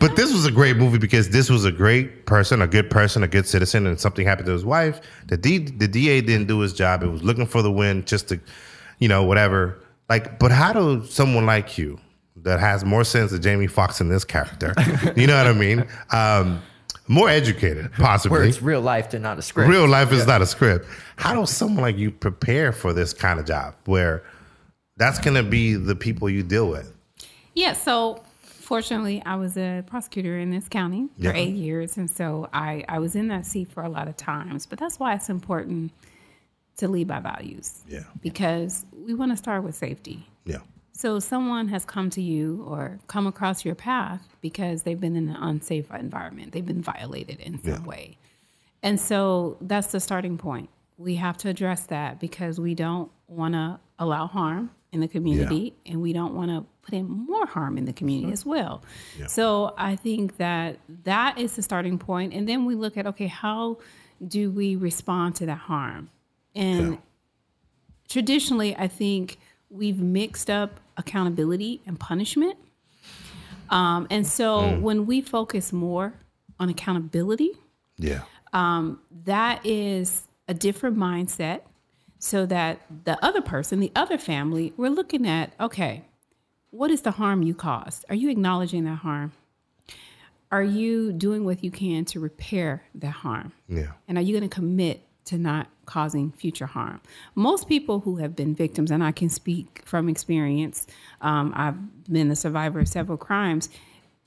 But this was a great movie because this was a great person, a good person, a good citizen, and something happened to his wife. The D, the DA didn't do his job. It was looking for the win, just to, you know, whatever. Like, but how do someone like you that has more sense than Jamie Foxx in this character, you know what I mean? Um, more educated, possibly. Where it's real life and not a script. Real life is not a script. How does someone like you prepare for this kind of job where that's going to be the people you deal with? Yeah, so fortunately, I was a prosecutor in this county for Yeah. eight years. And so I, I was in that seat for a lot of times. But that's why it's important to lead by values. Yeah. Because we want to start with safety. Yeah. So someone has come to you or come across your path because they've been in an unsafe environment. They've been violated in some Yeah. way. And so that's the starting point. We have to address that because we don't want to allow harm in the community and we don't want to put in more harm in the community as well. So I think that that is the starting point and then we look at okay, how do we respond to that harm? And traditionally, I think we've mixed up accountability and punishment. Um, and so when we focus more on accountability, Yeah. that is a different mindset so that the other person, the other family, we're looking at, okay, what is the harm you caused? Are you acknowledging that harm? Are you doing what you can to repair that harm? Yeah. And are you going to commit to not causing future harm? Most people who have been victims, and I can speak from experience, um, I've been a survivor of several crimes.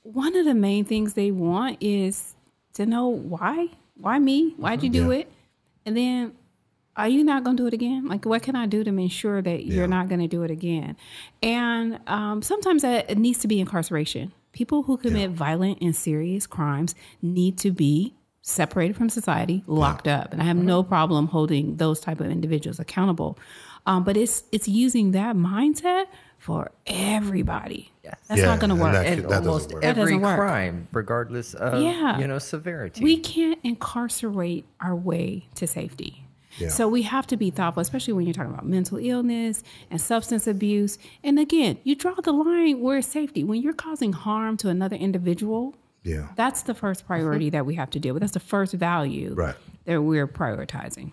One of the main things they want is to know why. Why me? Why'd you do Yeah. it? And then, are you not going to do it again? Like, what can I do to make sure that Yeah. you're not going to do it again? And um, sometimes that it needs to be incarceration. People who commit violent and serious crimes need to be separated from society, locked up. And I have no problem holding those type of individuals accountable. Um, but it's it's using that mindset for everybody. Yes. That's Yeah, not going to work. that- and doesn't almost work. Every doesn't work. crime, regardless of Yeah. you know severity. we can't incarcerate our way to safety. Yeah. So we have to be thoughtful, especially when you're talking about mental illness and substance abuse. And again, you draw the line where it's safety. When you're causing harm to another individual, Yeah. that's the first priority that we have to deal with. That's the first value Right. that we're prioritizing.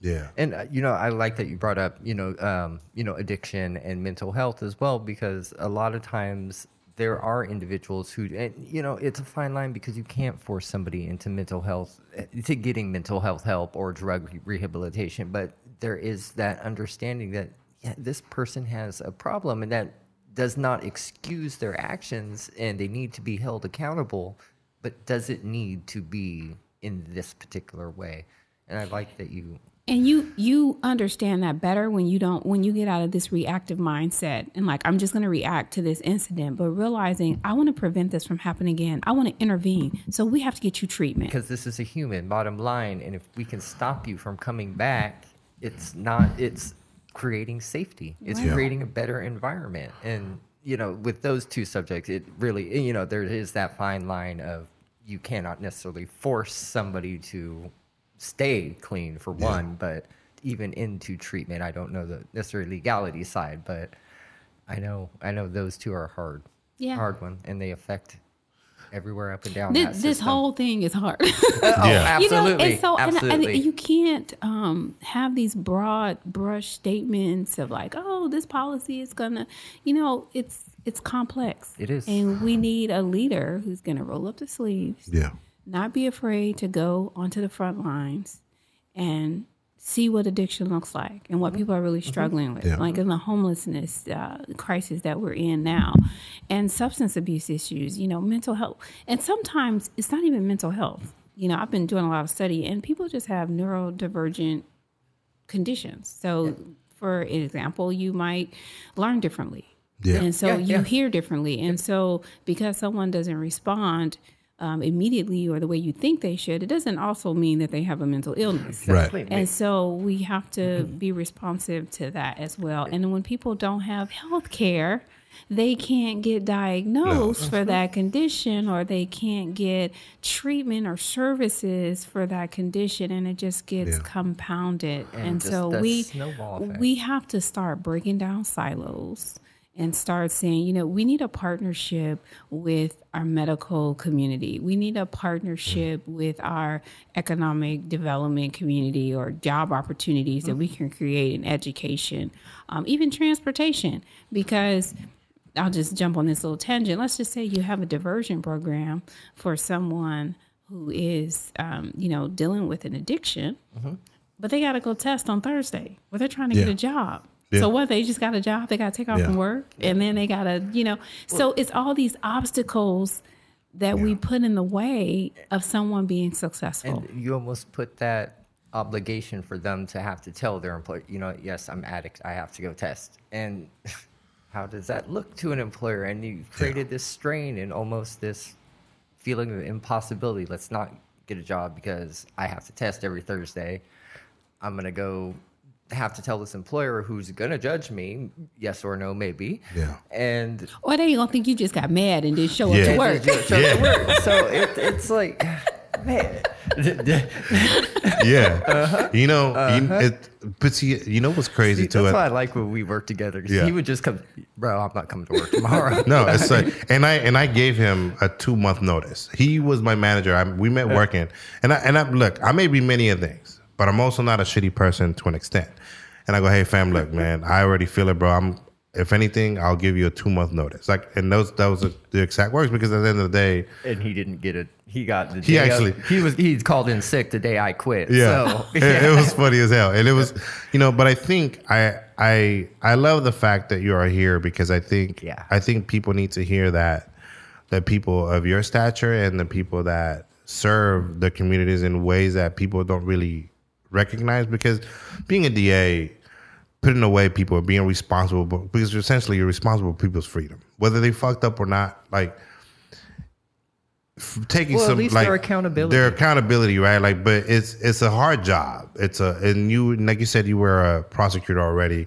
Yeah. And uh, you know, I like that you brought up, you know, um, you know, addiction and mental health as well, because a lot of times there are individuals who, and you know, it's a fine line because you can't force somebody into mental health, eh, to getting mental health help or drug rehabilitation. But there is that understanding that yeah, this person has a problem, and that does not excuse their actions, and they need to be held accountable. But does it need to be in this particular way? And I like that you And you you understand that better when you don't when you get out of this reactive mindset and like I'm just going to react to this incident, but realizing I want to prevent this from happening again. I want to intervene. So we have to get you treatment. because this is a human bottom line and if we can stop you from coming back it's not it's creating safety it's Right. Creating a better environment and you know with those two subjects it really you know there is that fine line of you cannot necessarily force somebody to stay clean for one but even into treatment i don't know the necessary legality side but i know i know those two are hard Yeah. hard one and they affect everywhere up and down This, that this whole thing is hard. oh, Yeah. you know, absolutely and so and, and you can't um, have these broad brush statements of like, oh, this policy is gonna, you know, it's it's complex. It is. and we need a leader who's gonna roll up the sleeves, Yeah. Not be afraid to go onto the front lines, and see what addiction looks like and what people are really struggling with, Yeah. like in the homelessness uh, crisis that we're in now, and substance abuse issues. You know, mental health, and sometimes it's not even mental health. You know, I've been doing a lot of study, and people just have neurodivergent conditions. So, for example, you might learn differently. Yeah. And so Yeah, you yeah. hear differently. And so because someone doesn't respond um, immediately or the way you think they should, it doesn't also mean that they have a mental illness. Right. And so we have to be responsive to that as well. And when people don't have health care, they can't get diagnosed for that condition or they can't get treatment or services for that condition and it just gets Yeah. compounded. And And, just so we we have to start breaking down silos and start saying, you know, we need a partnership with our medical community. We need a partnership with our economic development community or job opportunities that we can create in education, um, even transportation. Because I'll just jump on this little tangent. Let's just say you have a diversion program for someone who is, um, you know, dealing with an addiction but they got to go test on Thursday. Well, they're trying to get a job. Yeah. So what? They just got a job. They got to take off Yeah. from work, and then they got to, you know. So it's all these obstacles that we put in the way of someone being successful. And you almost put that obligation for them to have to tell their employer, you know, yes, I'm addict, I have to go test. And how does that look to an employer? And you created this strain and almost this feeling of impossibility. Let's not get a job because I have to test every Thursday. I'm going to go have to tell this employer who's going to judge me, yes or no, maybe. Yeah. And or they gonna think you just got mad and didn't show Yeah. up to work. So, Yeah. so it, it's like, man. Yeah. Uh-huh. You know, you, it, but see, you know what's crazy See, too? that's why I like when we work together. Yeah. He would just come, bro. I'm not coming to work tomorrow. No, it's like, and I and I gave him a two month notice. He was my manager. I, we met working, and I and I look. I may be many of things, but I'm also not a shitty person to an extent. And I go, hey fam, look, man, I already feel it, bro. I'm if anything, I'll give you a two month notice. Like, and those that was the exact words because at the end of the day, and he didn't get it. He got the. He day of- actually- he was he called in sick the day I quit. Yeah, So, it, it was funny as hell, and it was, you know. But I think I I I love the fact that you are here because I think Yeah. I think people need to hear that that people of your stature and the people that serve the communities in ways that people don't really recognize because being a DA putting away people being responsible because essentially you're responsible for people's freedom whether they fucked up or not like taking Well, at some least like their accountability. their accountability right? Like but it's it's a hard job. It's a and you like you said you were a prosecutor already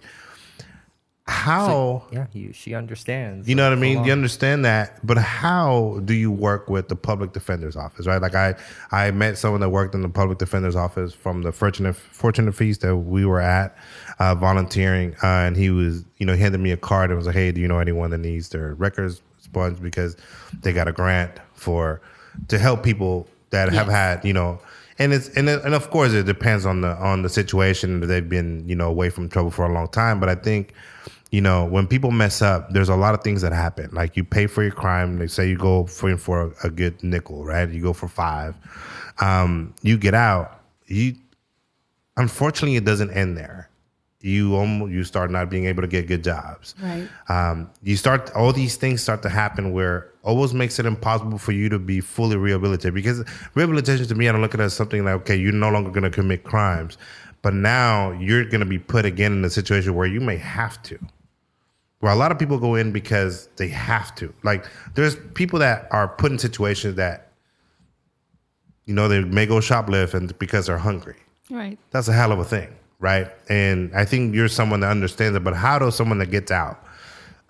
how yeah, he, she understands. you know what I mean? You understand that, but how do you work with the public defender's office, right? Like I, I met someone that worked in the public defender's office from the fortunate fortunate feast that we were at, uh, volunteering, uh, and he was, you know, he handed me a card and was like, "Hey, do you know anyone that needs their records expunged because they got a grant for to help people that have had, you know." And it's and, it, and of course it depends on the on the situation. They've been you know away from trouble for a long time, but I think you know, when people mess up, there's a lot of things that happen. Like you pay for your crime. They say you go for for a, a good nickel, right? You go for five. Um, you get out. You, unfortunately, it doesn't end there. You almost you start not being able to get good jobs. Right. Um, you start all these things start to happen where almost makes it impossible for you to be fully rehabilitated because rehabilitation to me I don't look at it as something like okay you're no longer going to commit crimes, but now you're going to be put again in a situation where you may have to. Where a lot of people go in because they have to. Like there's people that are put in situations that, you know, they may go shoplift and because they're hungry. Right. That's a hell of a thing, right? And I think you're someone that understands it. But how does someone that gets out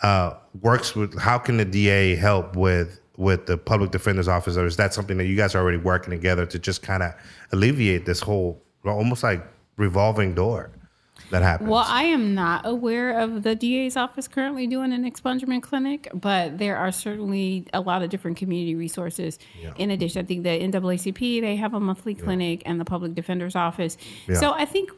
uh, works with? How can the DA help with with the public defender's office, or is that something that you guys are already working together to just kind of alleviate this whole almost like revolving door that happens? Well, I am not aware of the DA's office currently doing an expungement clinic, but there are certainly a lot of different community resources. In addition, I think the NAACP they have a monthly clinic, and the public defender's office. Yeah. So I think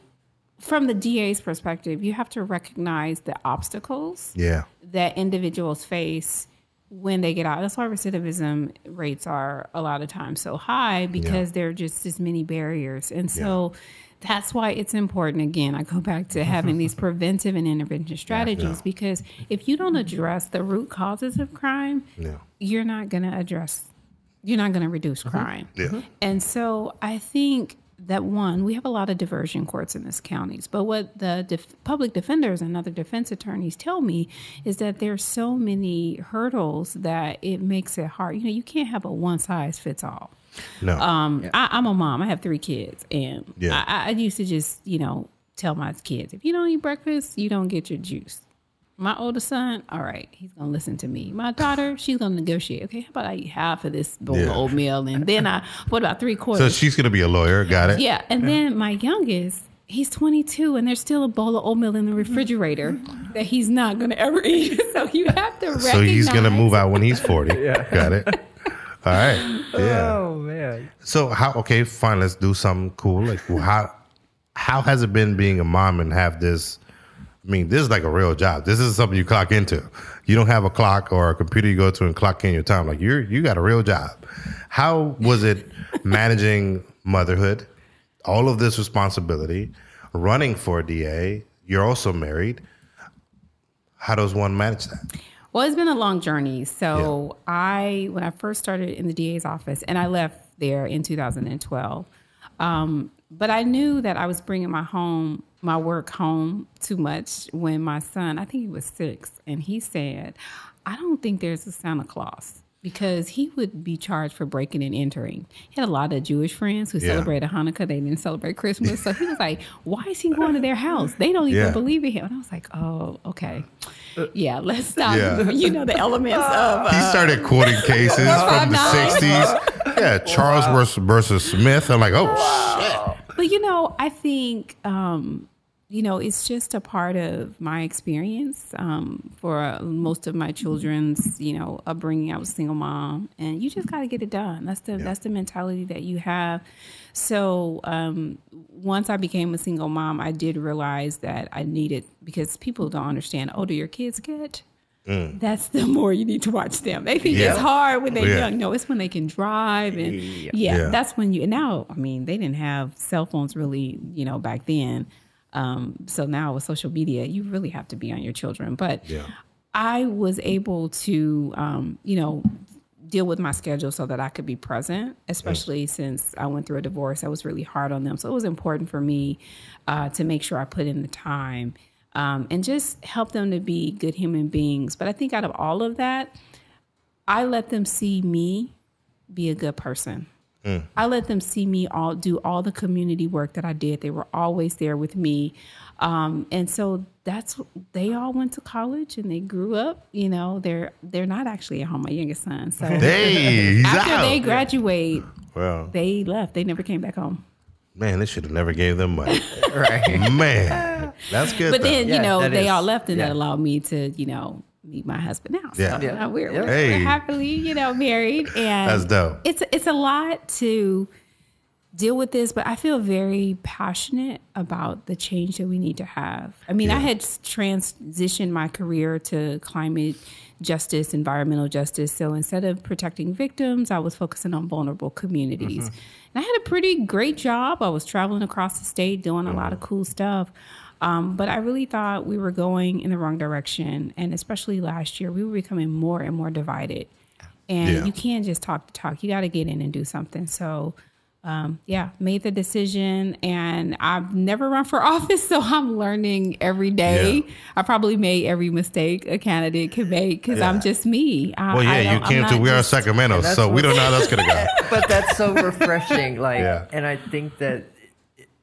from the DA's perspective, you have to recognize the obstacles yeah, that individuals face when they get out. That's why recidivism rates are a lot of times so high because there are just as many barriers. And so that's why it's important. Again, I go back to having these preventive and intervention strategies because if you don't address the root causes of crime, yeah, you're not going to address you're not going to reduce mm-hmm. crime. Yeah. Mm-hmm. and so i think that one we have a lot of diversion courts in this counties but what the def- public defenders and other defense attorneys tell me is that there's so many hurdles that it makes it hard you know you can't have a one size fits all no, um, I, I'm a mom. I have three kids, and Yeah. I, I used to just, you know, tell my kids, if you don't eat breakfast, you don't get your juice. My oldest son, all right, he's gonna listen to me. My daughter, she's gonna negotiate. Okay, how about I eat half of this bowl Yeah. of oatmeal, and then I what about three quarters? so she's gonna be a lawyer. Got it? yeah, and then my youngest, he's 22, and there's still a bowl of oatmeal in the refrigerator that he's not gonna ever eat. So you have to recognize. So he's gonna move out when he's forty. yeah. Got it. All right. Yeah. Oh man. So how? Okay, fine. Let's do something cool. Like well, how? How has it been being a mom and have this? I mean, this is like a real job. This is something you clock into. You don't have a clock or a computer you go to and clock in your time. Like you're you got a real job. How was it managing motherhood, all of this responsibility, running for a DA? You're also married. How does one manage that? Well, it's been a long journey. So I, when I first started in the DA's office, and I left there in 2012, um, but I knew that I was bringing my home, my work home too much when my son, I think he was six, and he said, "I don't think there's a Santa Claus." Because he would be charged for breaking and entering. He had a lot of Jewish friends who Yeah. celebrated Hanukkah. They didn't celebrate Christmas. So he was like, why is he going to their house? They don't even Yeah. believe in him. And I was like, oh, okay. Yeah, let's stop. Yeah. You know, the elements of. He Uh, started quoting cases from the '60s. Yeah, Charles versus, versus Smith. I'm like, oh shit. but, you know, I think, um, you know, it's just a part of my experience um, for uh, most of my children's, you know, upbringing. I was single mom, and you just got to get it done. That's the that's the mentality that you have. So um, once I became a single mom, I did realize that I needed because people don't understand. Older your kids get, that's the more you need to watch them. They think Yeah. it's hard when they're Yeah. young. No, it's when they can drive and yeah, Yeah. that's when you. And now, I mean, they didn't have cell phones really, you know, back then. Um, so now with social media, you really have to be on your children. But. I was able to, um, you know, deal with my schedule so that I could be present, especially since I went through a divorce. I was really hard on them. So it was important for me uh, to make sure I put in the time um, and just help them to be good human beings. But I think out of all of that, I let them see me be a good person. I let them see me all do all the community work that I did. They were always there with me, um, and so that's they all went to college and they grew up. You know, they're they're not actually at home. My youngest son. So Hey, after out. they graduate, well, they left. They never came back home. man, they should have never gave them money. Right. man, that's good. But though. then you know they is- all left, and yeah. that allowed me to you know meet my husband now. So Yeah. Yeah. now we're, we're, Hey. we're happily you know married, and That's dope. It's it's a lot to deal with this, but I feel very passionate about the change that we need to have. I mean, I had transitioned my career to climate justice, environmental justice. So instead of protecting victims, I was focusing on vulnerable communities. Mm-hmm. And I had a pretty great job. I was traveling across the state doing a lot of cool stuff. Um, but I really thought we were going in the wrong direction. And especially last year, we were becoming more and more divided. And Yeah. you can't just talk the talk. You got to get in and do something. So um, yeah, made the decision, and I've never run for office, so I'm learning every day. Yeah. I probably made every mistake a candidate could make because Yeah. I'm just me. I, Well, yeah, you I'm came to We Are just- Sacramento, And so we don't know how that's gonna go. but that's so refreshing. Like, Yeah. and I think that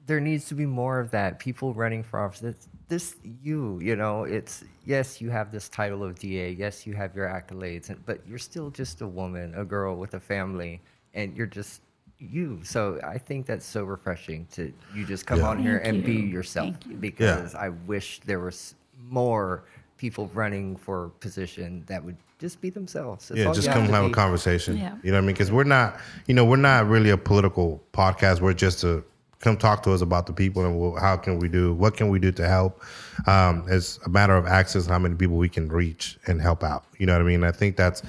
there needs to be more of that. People running for office. It's this you, you know. It's yes, you have this title of DA. Yes, you have your accolades, and- but you're still just a woman, a girl with a family, and you're just you. So I think that's so refreshing to you just come Yeah. on here Thank and be yourself. Thank you. Because I wish there was more people running for position that would just be themselves. That's Yeah, all just come to have a conversation. Yeah. You know what I mean? Because we're not, you know, we're not really a political podcast. We're just to come talk to us about the people and wh- how can we do, what can we do to help. Um, it's a matter of access, how many people we can reach and help out. You know what I mean? I think that's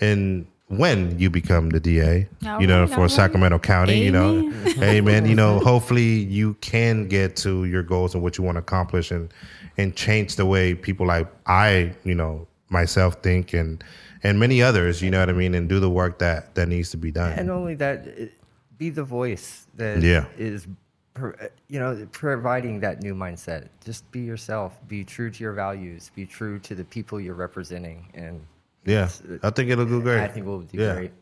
in when you become the DA, All you know, right, for all right. Sacramento County, you know, Amen. amen. You know, hopefully you can get to your goals and what you want to accomplish and and change the way people like I, you know, myself think and and many others, you know what I mean, and do the work that that needs to be done. and only that be the voice that Yeah. is pro- you know providing that new mindset just be yourself be true to your values be true to the people you're representing and yeah, I think it'll go great. i think we'll do Yeah. great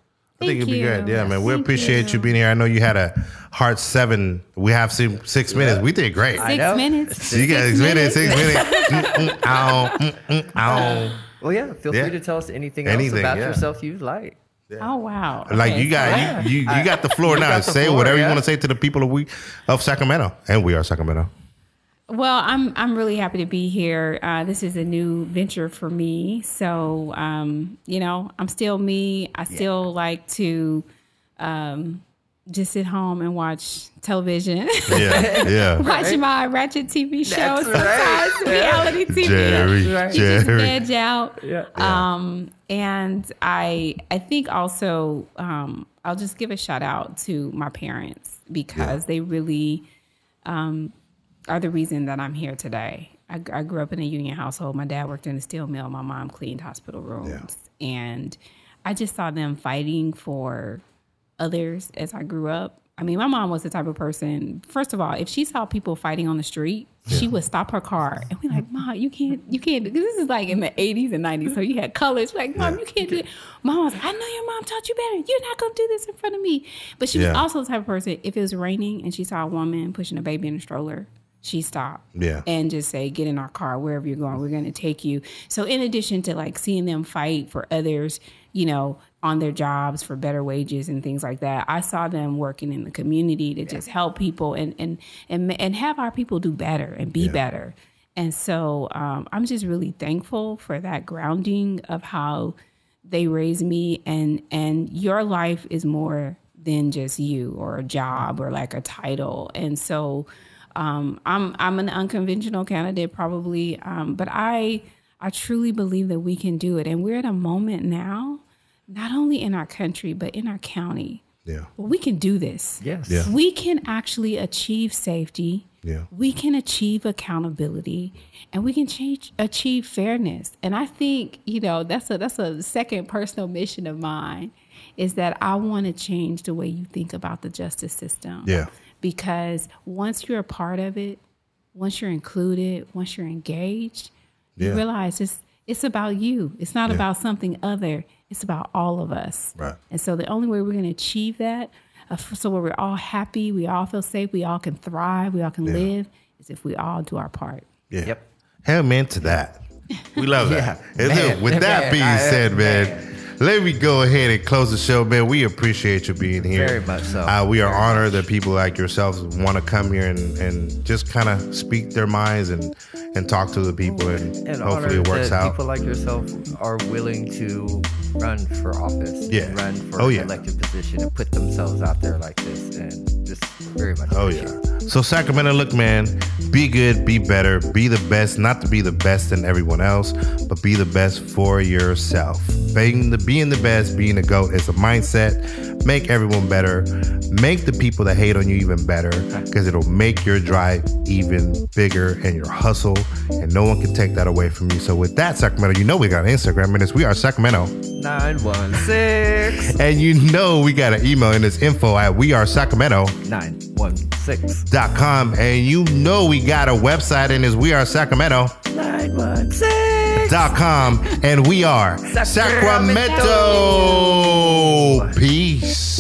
I think Thank it'd be you. good. Yeah, man. We Thank appreciate you. you. being here. I know you had a hard seven. We have six, six minutes. We did great. I Six know. minutes. you got six minutes, six minutes. Mm, mm, ow, mm, mm, ow. well yeah feel Yeah. free to tell us anything, Anything, else about yeah. yourself you'd like Oh wow! Like Okay, you got Yeah. you, you, you got the floor now. the Say floor, whatever you want to say to the people of we of Sacramento, and we are Sacramento. Well, I'm I'm really happy to be here. Uh, this is a new venture for me, so um, you know I'm still me. I still like to um, just sit home and watch television, Yeah, yeah. watch my ratchet TV shows, That's right. sometimes reality TV. Jerry, Right. You just Jerry. veg out. Yeah. Um, and I I think also um, I'll just give a shout out to my parents because they really um, are the reason that I'm here today. I, I grew up in a union household. My dad worked in a steel mill. My mom cleaned hospital rooms, yeah. and I just saw them fighting for others as I grew up. I mean, my mom was the type of person. First of all, if she saw people fighting on the street, she would stop her car and be like, "Mom, you can't, you can't." do-" This is like in the '80s and '90s, so you had colors. Like, "Mom, you can't do it." Mom was like, "I know your mom taught you better. You're not gonna do this in front of me." But she Yeah. was also the type of person. If it was raining and she saw a woman pushing a baby in a stroller, she stopped Yeah. and just say, "Get in our car, wherever you're going. We're going to take you." So, in addition to like seeing them fight for others, you know, on their jobs for better wages and things like that, I saw them working in the community to just help people and and and and have our people do better and be better. And so, um, I'm just really thankful for that grounding of how they raised me. And and your life is more than just you or a job or like a title. And so um, I'm I'm an unconventional candidate probably um, but I I truly believe that we can do it. And we're at a moment now not only in our country but in our county. Yeah, well we can do this. Yes. Yeah. we can actually achieve safety. Yeah, we can achieve accountability. And we can change, achieve fairness. And i think you know that's a that's a second personal mission of mine is that i want to change the way you think about the justice system. Yeah. because once you're a part of it once you're included once you're engaged Yeah. you realize it's it's about you it's not Yeah. about something other it's about all of us Right. and so the only way we're going to achieve that, uh, so where we're all happy, we all feel safe, we all can thrive, we all can live, is if we all do our part. yeah. Yep. Amen to that. We love that. Yeah. And Man, so with that man, being I- said, man, let me go ahead and close the show, man. We appreciate you being here. Very much so. Uh, we are honored that people like yourselves want to come here and, and just kind of speak their minds and, and talk to the people, and, and hopefully it works out. people like yourself are willing to run for office Yeah. and run for Oh, an yeah. elected position and put themselves out there like this and just very much Oh yeah. So Sacramento, look, man, be good, be better, be the best. Not to be the best than everyone else, but be the best for yourself. Being the being the best, being a goat is a mindset. Make everyone better. Make the people that hate on you even better, because it'll make your drive even bigger and your hustle, and no one can take that away from you. So with that, Sacramento, you know we got Instagram, and it's we are Sacramento. 916 And you know we got an email in this info at wearesacramento.com. 916 And you know we got a website and it's wearesacramento.com. 916 And we are Sacramento. Sacramento. Peace.